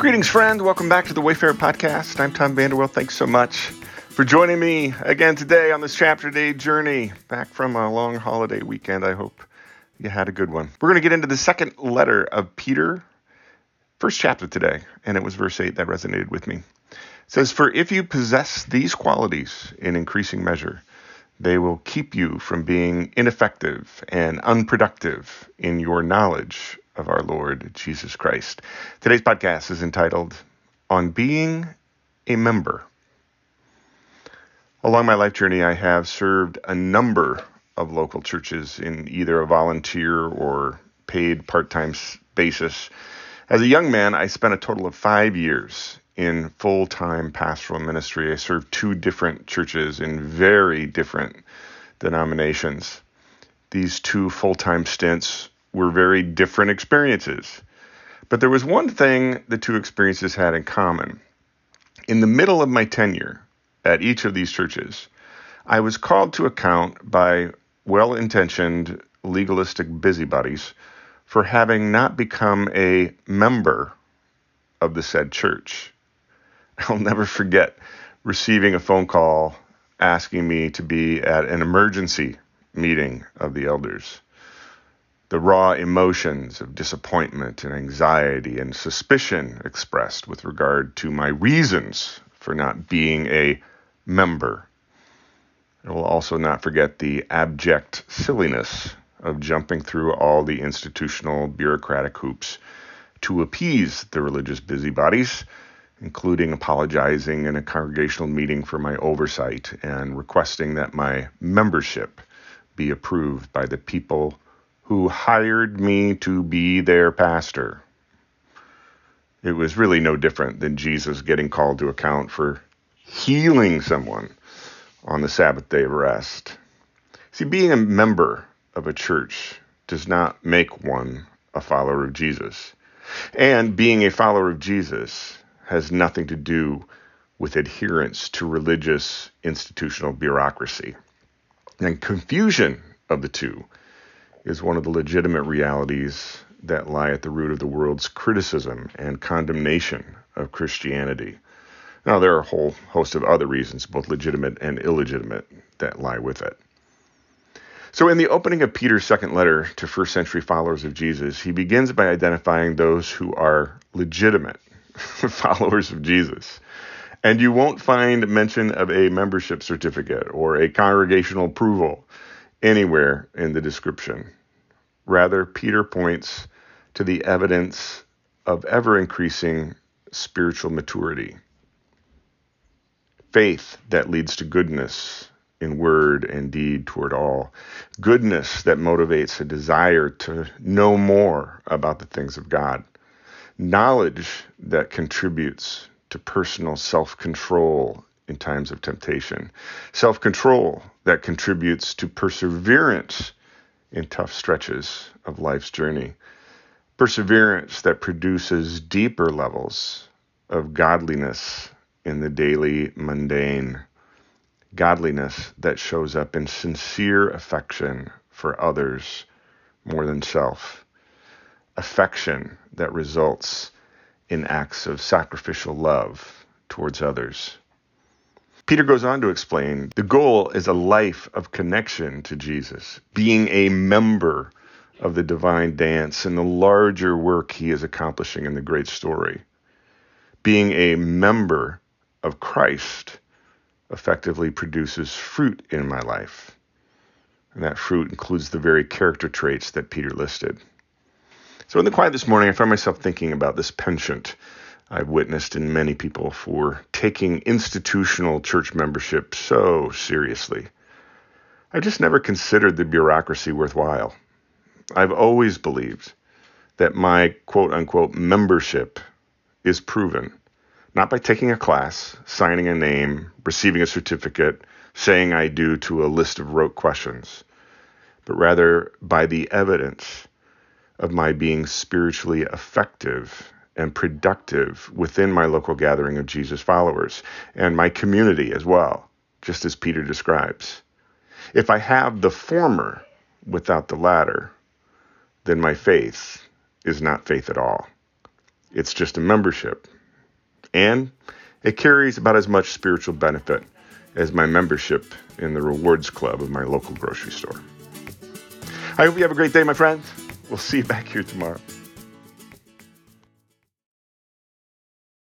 Greetings, friend. Welcome back to the Wayfarer Podcast. I'm Tom Vanderwell. Thanks so much for joining me again today on this chapter day journey back from a long holiday weekend. I hope you had a good one. We're going to get into the second letter of Peter, first chapter today, and it was verse 8 that resonated with me. It says, For if you possess these qualities in increasing measure, they will keep you from being ineffective and unproductive in your knowledge of our Lord Jesus Christ. Today's podcast is entitled On Being a Member. Along my life journey, I have served a number of local churches in either a volunteer or paid part time basis. As a young man, I spent a total of five years in full time pastoral ministry. I served two different churches in very different denominations. These two full time stints were very different experiences. But there was one thing the two experiences had in common. In the middle of my tenure at each of these churches, I was called to account by well intentioned legalistic busybodies for having not become a member of the said church. I'll never forget receiving a phone call asking me to be at an emergency meeting of the elders the raw emotions of disappointment and anxiety and suspicion expressed with regard to my reasons for not being a member. I will also not forget the abject silliness of jumping through all the institutional bureaucratic hoops to appease the religious busybodies, including apologizing in a congregational meeting for my oversight and requesting that my membership be approved by the people who hired me to be their pastor. It was really no different than Jesus getting called to account for healing someone on the Sabbath day of rest. See, being a member of a church does not make one a follower of Jesus. And being a follower of Jesus has nothing to do with adherence to religious institutional bureaucracy. And confusion of the two is one of the legitimate realities that lie at the root of the world's criticism and condemnation of Christianity. Now, there are a whole host of other reasons, both legitimate and illegitimate, that lie with it. So, in the opening of Peter's second letter to first century followers of Jesus, he begins by identifying those who are legitimate followers of Jesus. And you won't find mention of a membership certificate or a congregational approval anywhere in the description. Rather, Peter points to the evidence of ever increasing spiritual maturity. Faith that leads to goodness in word and deed toward all. Goodness that motivates a desire to know more about the things of God. Knowledge that contributes to personal self control in times of temptation. Self control that contributes to perseverance in tough stretches of life's journey. Perseverance that produces deeper levels of godliness in the daily mundane. Godliness that shows up in sincere affection for others more than self. Affection that results in acts of sacrificial love towards others. Peter goes on to explain the goal is a life of connection to Jesus, being a member of the divine dance and the larger work he is accomplishing in the great story. Being a member of Christ effectively produces fruit in my life. And that fruit includes the very character traits that Peter listed. So, in the quiet this morning, I found myself thinking about this penchant I've witnessed in many people for taking institutional church membership so seriously. I just never considered the bureaucracy worthwhile. I've always believed that my quote unquote membership is proven not by taking a class, signing a name, receiving a certificate, saying I do to a list of rote questions, but rather by the evidence of my being spiritually effective and productive within my local gathering of Jesus followers and my community as well, just as Peter describes. If I have the former without the latter, then my faith is not faith at all. It's just a membership. And it carries about as much spiritual benefit as my membership in the Rewards Club of my local grocery store. I hope you have a great day, my friends. We'll see you back here tomorrow.